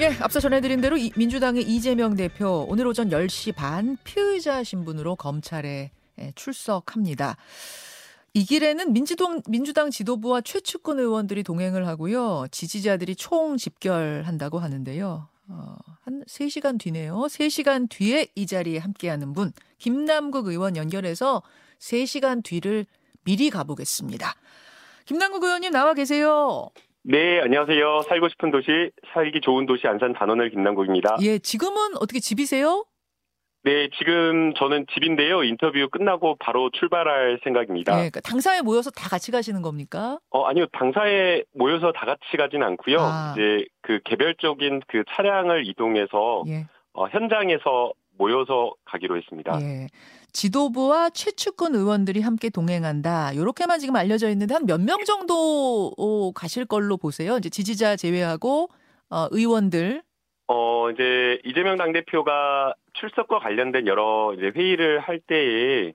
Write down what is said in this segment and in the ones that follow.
예, 앞서 전해드린 대로 이, 민주당의 이재명 대표 오늘 오전 10시 반 피의자 신분으로 검찰에 예, 출석합니다. 이 길에는 민주당, 민주당 지도부와 최측근 의원들이 동행을 하고요. 지지자들이 총 집결한다고 하는데요. 어, 한 3시간 뒤네요. 3시간 뒤에 이 자리에 함께하는 분, 김남국 의원 연결해서 3시간 뒤를 미리 가보겠습니다. 김남국 의원님 나와 계세요. 네, 안녕하세요. 살고 싶은 도시, 살기 좋은 도시 안산 단원을 김남국입니다. 예, 지금은 어떻게 집이세요? 네, 지금 저는 집인데요. 인터뷰 끝나고 바로 출발할 생각입니다. 예, 그러니까 당사에 모여서 다 같이 가시는 겁니까? 어, 아니요. 당사에 모여서 다 같이 가진 않고요. 아. 이제 그 개별적인 그 차량을 이동해서 예, 어, 현장에서 모여서 가기로 했습니다. 예. 지도부와 최측근 의원들이 함께 동행한다. 요렇게만 지금 알려져 있는데 한 몇 명 정도 어, 가실 걸로 보세요. 이제 지지자 제외하고 어, 의원들. 어, 이제 이재명 당대표가 출석과 관련된 여러 이제 회의를 할 때에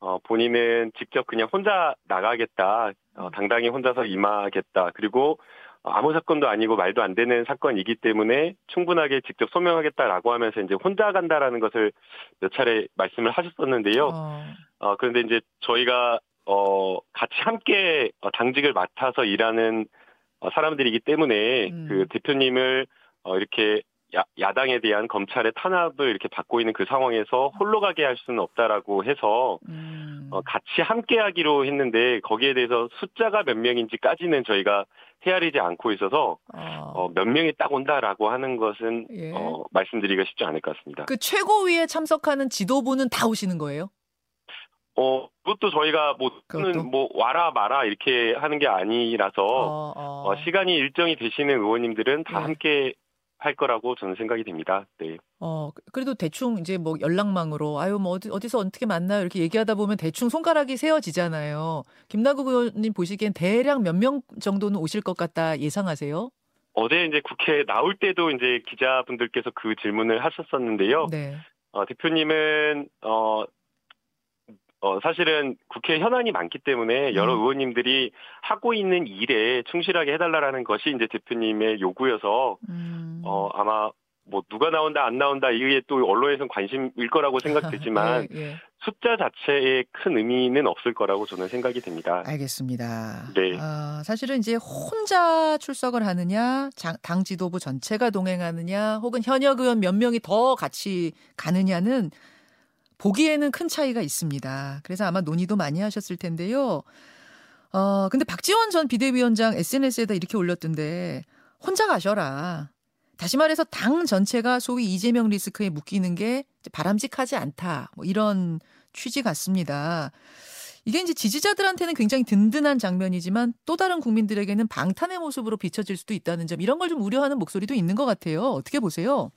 어, 본인은 직접 그냥 혼자 나가겠다. 어, 당당히 혼자서 임하겠다. 그리고 어, 아무 사건도 아니고 말도 안 되는 사건이기 때문에 충분하게 직접 소명하겠다라고 하면서 이제 혼자 간다라는 것을 몇 차례 말씀을 하셨었는데요. 어, 어, 그런데 이제 저희가, 어, 같이 함께 어, 당직을 맡아서 일하는 어, 사람들이기 때문에 음. 그 대표님을 어, 이렇게 야, 야당에 대한 검찰의 탄압을 이렇게 받고 있는 그 상황에서 홀로 가게 할 수는 없다라고 해서 음. 어, 같이 함께 하기로 했는데 거기에 대해서 숫자가 몇 명인지까지는 저희가 헤아리지 않고 있어서 어, 어, 몇 명이 딱 온다라고 하는 것은 예. 어, 말씀드리기가 쉽지 않을 것 같습니다. 그 최고위에 참석하는 지도부는 다 오시는 거예요? 어, 그것도 저희가 뭐, 그것도? 뭐, 와라, 마라, 이렇게 하는 게 아니라서, 어, 어. 어, 시간이 일정이 되시는 의원님들은 다 예. 함께 할 거라고 저는 생각이 됩니다. 네. 어, 그래도 대충 이제 뭐 연락망으로 아유 뭐 어디 어디서 어떻게 만나요 이렇게 얘기하다 보면 대충 손가락이 세어지잖아요. 김나국 의원님 보시기엔 대략 몇 명 정도는 오실 것 같다 예상하세요? 어제 이제 국회 나올 때도 이제 기자분들께서 그 질문을 하셨었는데요. 네. 어, 대표님은, 어, 어, 사실은 국회 현안이 많기 때문에 여러 음. 의원님들이 하고 있는 일에 충실하게 해달라는 것이 이제 대표님의 요구여서 음. 어, 아마 뭐 누가 나온다 안 나온다 이게 또 언론에서는 관심일 거라고 생각되지만 예, 예. 숫자 자체에 큰 의미는 없을 거라고 저는 생각이 됩니다. 알겠습니다. 네. 아, 사실은 이제 혼자 출석을 하느냐, 장- 당 지도부 전체가 동행하느냐, 혹은 현역 의원 몇 명이 더 같이 가느냐는 보기에는 큰 차이가 있습니다. 그래서 아마 논의도 많이 하셨을 텐데요. 어, 근데 박지원 전 비대위원장 SNS에다 이렇게 올렸던데, 혼자 가셔라. 다시 말해서 당 전체가 소위 이재명 리스크에 묶이는 게 바람직하지 않다. 뭐 이런 취지 같습니다. 이게 이제 지지자들한테는 굉장히 든든한 장면이지만 또 다른 국민들에게는 방탄의 모습으로 비춰질 수도 있다는 점 이런 걸 좀 우려하는 목소리도 있는 것 같아요. 어떻게 보세요?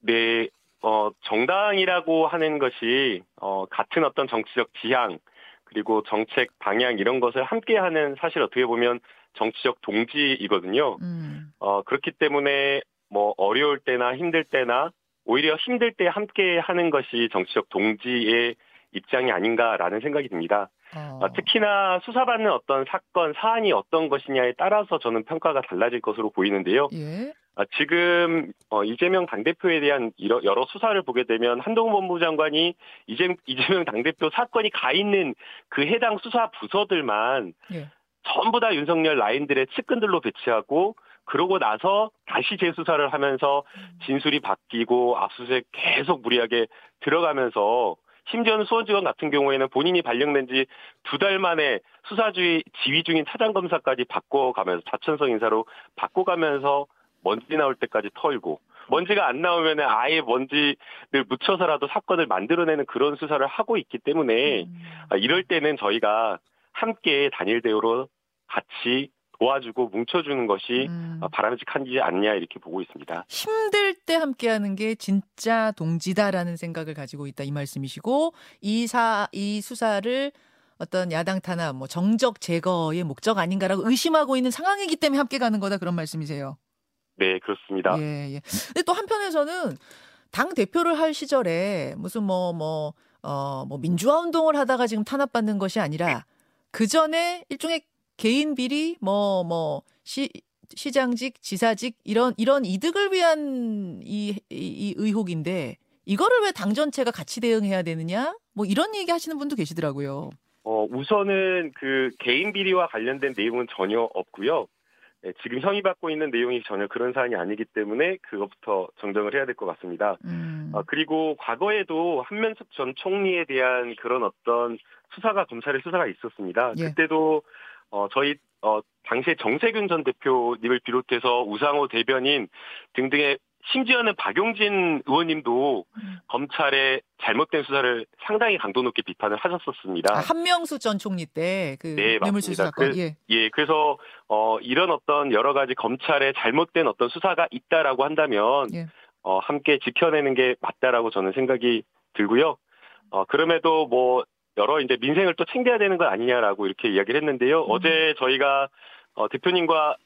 네, 어, 정당이라고 하는 것이 어, 같은 어떤 정치적 지향 그리고 정책 방향 이런 것을 함께하는 사실 어떻게 보면 정치적 동지이거든요. 음, 어, 그렇기 때문에 뭐 어려울 때나 힘들 때나 오히려 힘들 때 함께 하는 것이 정치적 동지의 입장이 아닌가라는 생각이 듭니다. 어, 아, 특히나 수사받는 어떤 사건, 사안이 어떤 것이냐에 따라서 저는 평가가 달라질 것으로 보이는데요. 예, 아, 지금 어, 이재명 당대표에 대한 여러 수사를 보게 되면 한동훈 법무부 장관이 이재, 이재명 당대표 사건이 가 있는 그 해당 수사 부서들만 예. 전부 다 윤석열 라인들의 측근들로 배치하고 그러고 나서 다시 재수사를 하면서 진술이 바뀌고 압수수색 계속 무리하게 들어가면서 심지어는 수원지검 같은 경우에는 본인이 발령된 지 두 달 만에 수사주의 지휘 중인 차장검사까지 바꿔가면서 자천성 인사로 바꿔가면서 먼지 나올 때까지 털고 먼지가 안 나오면 아예 먼지를 묻혀서라도 사건을 만들어내는 그런 수사를 하고 있기 때문에 음, 아, 이럴 때는 저희가 함께 단일 대우로 같이 도와주고 뭉쳐주는 것이 음. 아, 바람직하지 않냐 이렇게 보고 있습니다. 힘들 때 함께하는 게 진짜 동지다라는 생각을 가지고 있다 이 말씀이시고 이사 이 수사를 어떤 야당 탄압, 뭐 정적 제거의 목적 아닌가라고 의심하고 있는 상황이기 때문에 함께 가는 거다 그런 말씀이세요. 네, 그렇습니다. 예, 예. 근데 또 한편에서는 당 대표를 할 시절에 무슨 뭐, 뭐, 어, 뭐 민주화 운동을 하다가 지금 탄압받는 것이 아니라 그 전에 일종의 개인 비리, 뭐, 뭐, 시, 시장직, 지사직 이런 이런 이득을 위한 이, 이, 이 의혹인데 이거를 왜 당 전체가 같이 대응해야 되느냐? 뭐 이런 얘기 하시는 분도 계시더라고요. 어, 우선은 그 개인 비리와 관련된 내용은 전혀 없고요. 네, 지금 혐의받고 있는 내용이 전혀 그런 사안이 아니기 때문에 그것부터 정정을 해야 될 것 같습니다. 음. 어, 그리고 과거에도 한면숙 전 총리에 대한 그런 어떤 수사가 검찰의 수사가 있었습니다. 예. 그때도 어, 저희 어, 당시에 정세균 전 대표님을 비롯해서 우상호 대변인 등등의 심지어는 박용진 의원님도 음. 검찰의 잘못된 수사를 상당히 강도 높게 비판을 하셨었습니다. 아, 한명수 전 총리 때그 네, 뇌물수수 사건. 그, 예. 예, 그래서 어, 이런 어떤 여러 가지 검찰의 잘못된 어떤 수사가 있다라고 한다면 예. 어, 함께 지켜내는 게 맞다라고 저는 생각이 들고요. 어, 그럼에도 뭐 여러 이제 민생을 또 챙겨야 되는 거 아니냐라고 이렇게 이야기를 했는데요. 음. 어제 저희가 어, 대표님과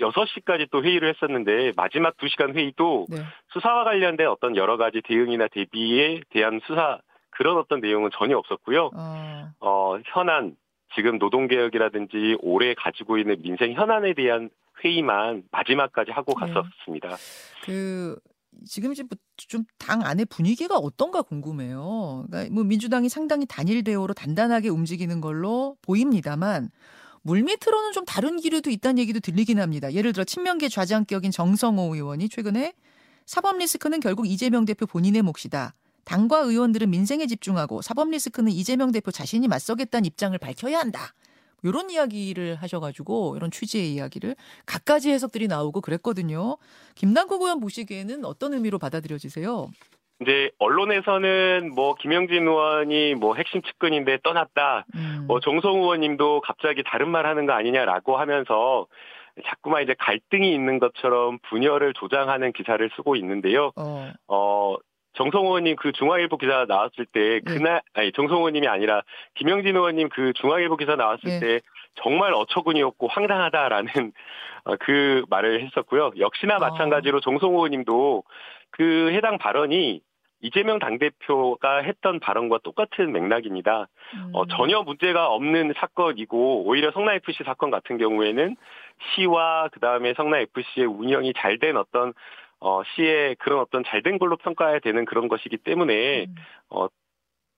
6시까지 또 회의를 했었는데 마지막 2시간 회의도 네. 수사와 관련된 어떤 여러 가지 대응이나 대비에 대한 수사 그런 어떤 내용은 전혀 없었고요. 어, 어 현안 지금 노동개혁이라든지 올해 가지고 있는 민생 현안에 대한 회의만 마지막까지 하고 네. 갔었습니다. 그 지금 뭐 좀당 안의 분위기가 어떤가 궁금해요. 그러니까 뭐 민주당이 상당히 단일 대우로 단단하게 움직이는 걸로 보입니다만 물밑으로는 좀 다른 기류도 있다는 얘기도 들리긴 합니다. 예를 들어 친명계 좌장격인 정성호 의원이 최근에 사법 리스크는 결국 이재명 대표 본인의 몫이다. 당과 의원들은 민생에 집중하고 사법 리스크는 이재명 대표 자신이 맞서겠다는 입장을 밝혀야 한다. 이런 이야기를 하셔가지고 이런 취지의 이야기를 갖가지 해석들이 나오고 그랬거든요. 김남국 의원 보시기에는 어떤 의미로 받아들여지세요? 이제 언론에서는 뭐 김영진 의원이 뭐 핵심 측근인데 떠났다. 음. 뭐 종성 의원님도 갑자기 다른 말 하는 거 아니냐라고 하면서 자꾸만 이제 갈등이 있는 것처럼 분열을 조장하는 기사를 쓰고 있는데요. 어, 어 정성 의원님 그 중앙일보 기사 나왔을 때 예. 그날 예. 아니 정성 의원님이 아니라 김영진 의원님 그 중앙일보 기사 나왔을 예. 때 정말 어처구니없고 황당하다라는 어, 그 말을 했었고요. 역시나 어. 마찬가지로 정성 의원님도 그 해당 발언이 이재명 당대표가 했던 발언과 똑같은 맥락입니다. 음. 어, 전혀 문제가 없는 사건이고 오히려 성남FC 사건 같은 경우에는 시와 그다음에 성남FC의 운영이 잘 된 어떤 어, 시의 그런 어떤 잘된 걸로 평가해야 되는 그런 것이기 때문에 음. 어,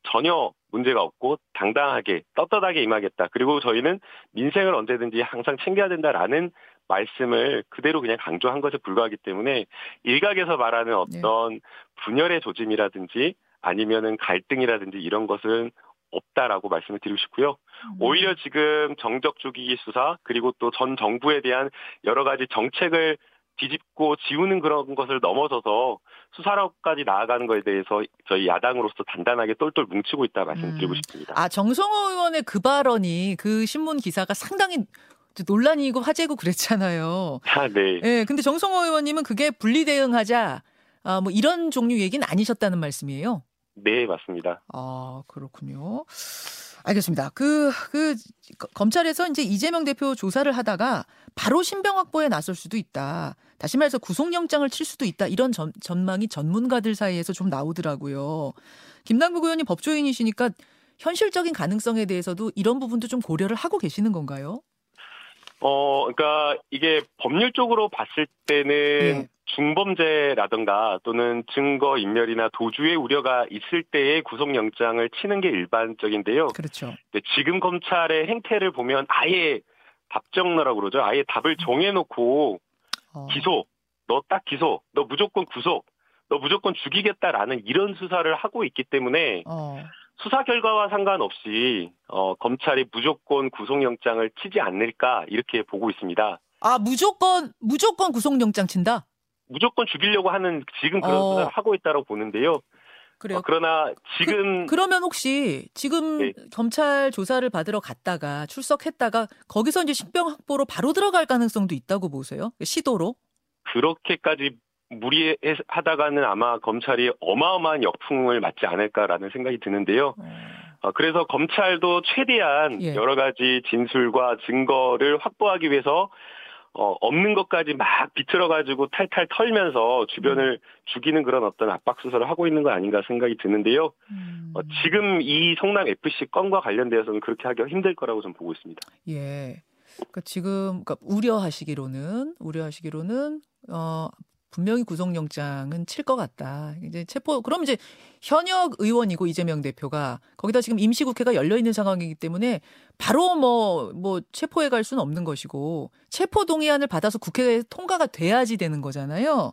전혀 문제가 없고 당당하게 떳떳하게 임하겠다. 그리고 저희는 민생을 언제든지 항상 챙겨야 된다라는 말씀을 그대로 그냥 강조한 것에 불과하기 때문에 일각에서 말하는 네. 어떤 네. 분열의 조짐이라든지 아니면은 갈등이라든지 이런 것은 없다라고 말씀을 드리고 싶고요. 음. 오히려 지금 정적 주기 수사 그리고 또 전 정부에 대한 여러 가지 정책을 뒤집고 지우는 그런 것을 넘어서서 수사로까지 나아가는 것에 대해서 저희 야당으로서 단단하게 똘똘 뭉치고 있다 말씀드리고 음. 싶습니다. 아 정성호 의원의 그 발언이 그 신문 기사가 상당히 논란이고 화제고 그랬잖아요. 아, 네. 예, 근데 정성호 의원님은 그게 분리 대응하자 아, 뭐 이런 종류 얘기는 아니셨다는 말씀이에요. 네, 맞습니다. 아, 그렇군요. 알겠습니다. 그, 그, 검찰에서 이제 이재명 대표 조사를 하다가 바로 신병 확보에 나설 수도 있다. 다시 말해서 구속영장을 칠 수도 있다. 이런 전, 전망이 전문가들 사이에서 좀 나오더라고요. 김남국 의원이 법조인이시니까 현실적인 가능성에 대해서도 이런 부분도 좀 고려를 하고 계시는 건가요? 어, 그러니까 이게 법률적으로 봤을 때는 네. 중범죄라든가 또는 증거 인멸이나 도주의 우려가 있을 때에 구속영장을 치는 게 일반적인데요. 그렇죠. 지금 검찰의 행태를 보면 아예 답정너라고 그러죠. 아예 답을 음. 정해놓고 어. 기소, 너 딱 기소, 너 무조건 구속, 너 무조건 죽이겠다라는 이런 수사를 하고 있기 때문에 어. 수사 결과와 상관없이 어, 검찰이 무조건 구속영장을 치지 않을까 이렇게 보고 있습니다. 아 무조건 무조건 구속영장 친다? 무조건 죽이려고 하는 지금 그런 어. 수사를 하고 있다고 보는데요. 그래요. 어, 그러나 지금 그, 러면 혹시 지금 네. 검찰 조사를 받으러 갔다가 출석했다가 거기서 이제 신병 확보로 바로 들어갈 가능성도 있다고 보세요? 시도로? 그렇게까지 무리하다가는 아마 검찰이 어마어마한 역풍을 맞지 않을까라는 생각이 드는데요. 네. 어, 그래서 검찰도 최대한 예. 여러 가지 진술과 증거를 확보하기 위해서 어, 없는 것까지 막 비틀어가지고 탈탈 털면서 주변을 음. 죽이는 그런 어떤 압박 수사를 하고 있는 거 아닌가 생각이 드는데요. 음. 어, 지금 이 성남 FC 건과 관련되어서는 그렇게 하기가 힘들 거라고 좀 보고 있습니다. 예. 그러니까 지금 그러니까 우려하시기로는 우려하시기로는 어 분명히 구속영장은 칠 것 같다. 이제 체포 그럼 이제 현역 의원이고 이재명 대표가 거기다 지금 임시국회가 열려 있는 상황이기 때문에 바로 뭐뭐 뭐 체포해 갈 수는 없는 것이고 체포 동의안을 받아서 국회에 통과가 돼야지 되는 거잖아요.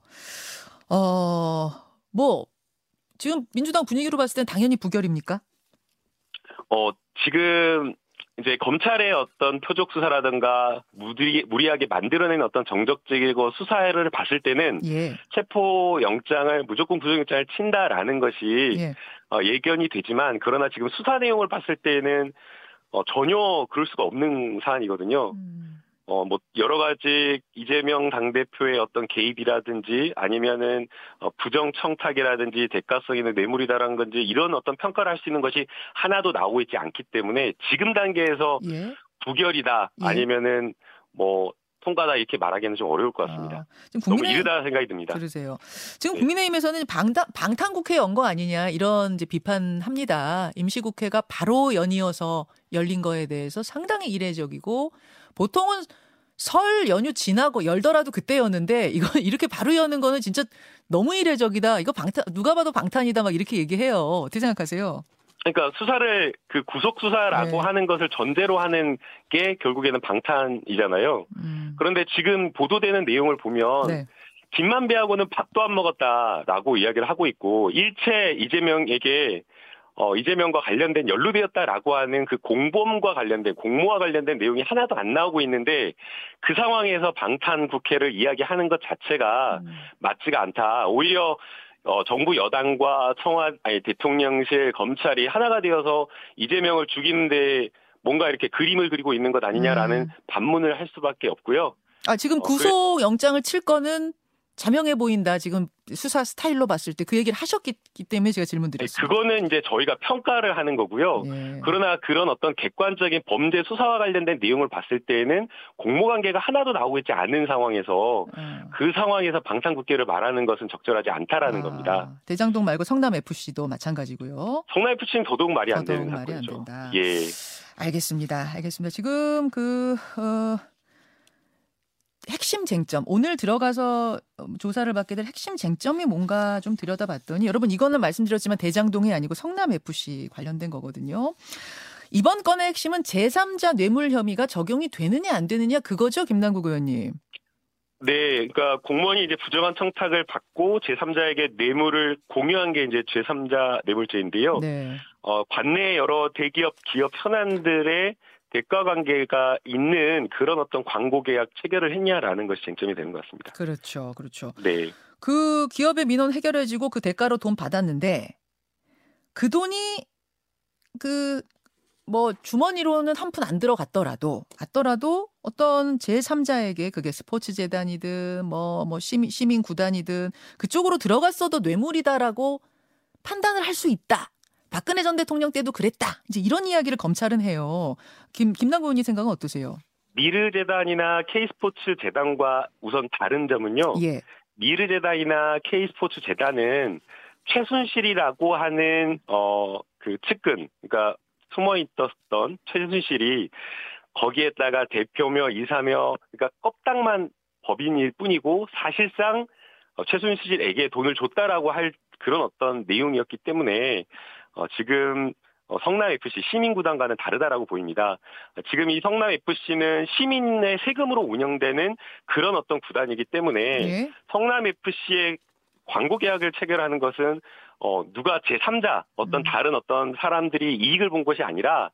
어뭐 지금 민주당 분위기로 봤을 땐 당연히 부결입니까? 어 지금 이제 검찰의 어떤 표적 수사라든가 무리, 무리하게 만들어낸 어떤 정적적이고 수사를 봤을 때는 예. 체포 영장을 무조건 구속영장을 친다라는 것이 예. 어, 예견이 되지만 그러나 지금 수사 내용을 봤을 때는 어, 전혀 그럴 수가 없는 사안이거든요. 음. 어, 뭐, 여러 가지 이재명 당대표의 어떤 개입이라든지 아니면은, 어, 부정청탁이라든지 대가성 있는 뇌물이다라는 건지 이런 어떤 평가를 할 수 있는 것이 하나도 나오고 있지 않기 때문에 지금 단계에서 예. 부결이다 예. 아니면은 뭐, 통과다 이렇게 말하기는 좀 어려울 것 같습니다. 아, 지금 국민의... 너무 이르다 생각이 듭니다. 그러세요. 지금 네. 국민의힘에서는 방탄, 방탄국회 연 거 아니냐 이런 이제 비판합니다. 임시국회가 바로 연이어서 열린 거에 대해서 상당히 이례적이고 보통은 설 연휴 지나고 열더라도 그때였는데 이거 이렇게 바로 여는 거는 진짜 너무 이례적이다. 이거 방탄 누가 봐도 방탄이다 막 이렇게 얘기해요. 어떻게 생각하세요? 그러니까 수사를 그 구속 수사라고 네. 하는 것을 전제로 하는 게 결국에는 방탄이잖아요. 음. 그런데 지금 보도되는 내용을 보면 네. 김만배하고는 밥도 안 먹었다라고 이야기를 하고 있고 일체 이재명에게 어, 이재명과 관련된 연루되었다라고 하는 그 공범과 관련된 공모와 관련된 내용이 하나도 안 나오고 있는데 그 상황에서 방탄 국회를 이야기하는 것 자체가 음. 맞지가 않다. 오히려 어, 정부 여당과 청와 아니 대통령실 검찰이 하나가 되어서 이재명을 죽이는데 뭔가 이렇게 그림을 그리고 있는 것 아니냐라는 음. 반문을 할 수밖에 없고요. 아 지금 어, 구속 영장을 칠 거는 자명해 보인다. 지금 수사 스타일로 봤을 때 그 얘기를 하셨기 때문에 제가 질문 드렸습니다. 그거는 이제 저희가 평가를 하는 거고요. 예. 그러나 그런 어떤 객관적인 범죄 수사와 관련된 내용을 봤을 때에는 공모 관계가 하나도 나오고 있지 않은 상황에서 음. 그 상황에서 방탄국계를 말하는 것은 적절하지 않다라는 아, 겁니다. 대장동 말고 성남 FC도 마찬가지고요. 성남 FC는 더더욱 말이 안 되는 말이 안 된다. 예. 알겠습니다. 알겠습니다. 지금 그 어. 핵심 쟁점 오늘 들어가서 조사를 받게 될 핵심 쟁점이 뭔가 좀 들여다봤더니 여러분 이거는 말씀드렸지만 대장동이 아니고 성남 FC 관련된 거거든요. 이번 건의 핵심은 제3자 뇌물 혐의가 적용이 되느냐 안 되느냐 그거죠 김남국 의원님. 네, 그러니까 공무원이 이제 부정한 청탁을 받고 제3자에게 뇌물을 공유한 게 이제 제3자 뇌물죄인데요. 네. 어, 관내 여러 대기업 기업 현안들의 대가 관계가 있는 그런 어떤 광고 계약 체결을 했냐라는 것이 쟁점이 되는 것 같습니다. 그렇죠. 그렇죠. 네. 그 기업의 민원 해결해지고 그 대가로 돈 받았는데 그 돈이 그 뭐 주머니로는 한 푼 안 들어갔더라도 갔더라도 어떤 제3자에게 그게 스포츠 재단이든 뭐뭐 뭐 시민 시민 구단이든 그쪽으로 들어갔어도 뇌물이다라고 판단을 할 수 있다. 박근혜 전 대통령 때도 그랬다. 이제 이런 이야기를 검찰은 해요. 김 김남국 의원님 생각은 어떠세요? 미르 재단이나 K 스포츠 재단과 우선 다른 점은요. 예. 미르 재단이나 K 스포츠 재단은 최순실이라고 하는 어 그 측근 그러니까 숨어 있었던 최순실이 거기에다가 대표며 이사며 그러니까 껍딱만 법인일 뿐이고 사실상 어, 최순실에게 돈을 줬다라고 할 그런 어떤 내용이었기 때문에 어, 지금 어, 성남 FC 시민구단과는 다르다라고 보입니다. 지금 이 성남 FC는 시민의 세금으로 운영되는 그런 어떤 구단이기 때문에 네. 성남 FC의 광고 계약을 체결하는 것은 어, 누가 제3자, 어떤 음. 다른 어떤 사람들이 이익을 본 것이 아니라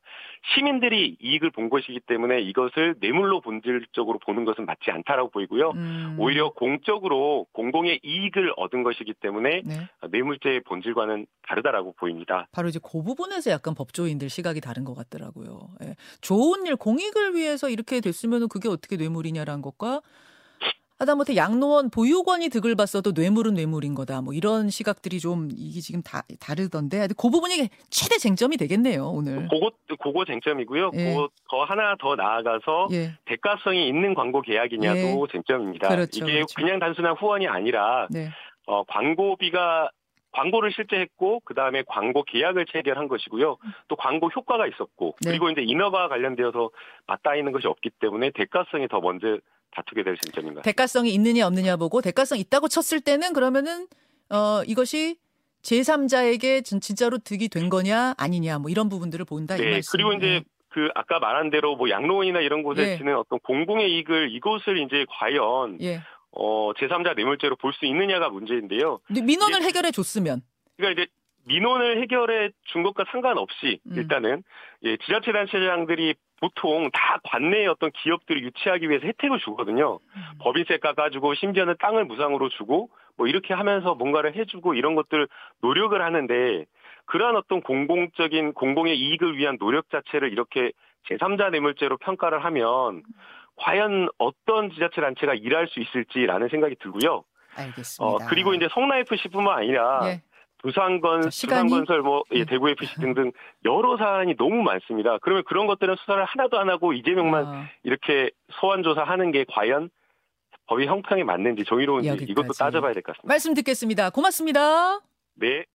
시민들이 이익을 본 것이기 때문에 이것을 뇌물로 본질적으로 보는 것은 맞지 않다라고 보이고요. 음. 오히려 공적으로 공공의 이익을 얻은 것이기 때문에 네. 뇌물죄의 본질과는 다르다라고 보입니다. 바로 이제 그 부분에서 약간 법조인들 시각이 다른 것 같더라고요. 예. 좋은 일, 공익을 위해서 이렇게 됐으면 그게 어떻게 뇌물이냐라는 것과 하다못해 양로원 보유권이 득을 봤어도 뇌물은 뇌물인 거다. 뭐 이런 시각들이 좀 이게 지금 다 다르던데. 그 부분이 최대 쟁점이 되겠네요, 오늘. 그거 그거 쟁점이고요. 예. 그거 더 하나 더 나아가서 예. 대가성이 있는 광고 계약이냐도 예. 쟁점입니다. 그렇죠, 이게 그렇죠. 그냥 단순한 후원이 아니라 네. 어, 광고비가 광고를 실제 했고 그 다음에 광고 계약을 체결한 것이고요. 또 광고 효과가 있었고 네. 그리고 이제 인허가 관련되어서 맞닿아 있는 것이 없기 때문에 대가성이 더 먼저 다투게 될 쟁점인 것 같습니다. 대가성이 있느냐 없느냐 보고 대가성 있다고 쳤을 때는 그러면은 어 이것이 제3자에게 진짜로 득이 된 거냐 아니냐 뭐 이런 부분들을 본다 이 네, 말씀. 그리고 이제 그 아까 말한 대로 뭐 양로원이나 이런 곳에 예. 지는 어떤 공공의 이익을 이것을 이제 과연 예. 예. 어 제3자 뇌물죄로 볼 수 있느냐가 문제인데요. 민원을 해결해 줬으면 그러니까 이제 민원을 해결해 준 것과 상관없이 음. 일단은 예, 지자체 단체장들이 보통 다 관내의 어떤 기업들을 유치하기 위해서 혜택을 주거든요. 음. 법인세 깎아주고 심지어는 땅을 무상으로 주고 뭐 이렇게 하면서 뭔가를 해주고 이런 것들 노력을 하는데 그러한 어떤 공공적인 공공의 이익을 위한 노력 자체를 이렇게 제3자 뇌물죄로 평가를 하면 과연 어떤 지자체 단체가 일할 수 있을지라는 생각이 들고요. 알겠습니다. 어, 그리고 이제 성남 FC뿐만 아니라 예. 시간이? 두산건설, 뭐 예, 예. 대구 FC 등등 여러 사안이 너무 많습니다. 그러면 그런 것들은 수사를 하나도 안 하고 이재명만 아, 이렇게 소환 조사하는 게 과연 법의 형평에 맞는지 정의로운지 여기까지. 이것도 따져봐야 될 것 같습니다. 말씀 듣겠습니다. 고맙습니다. 네.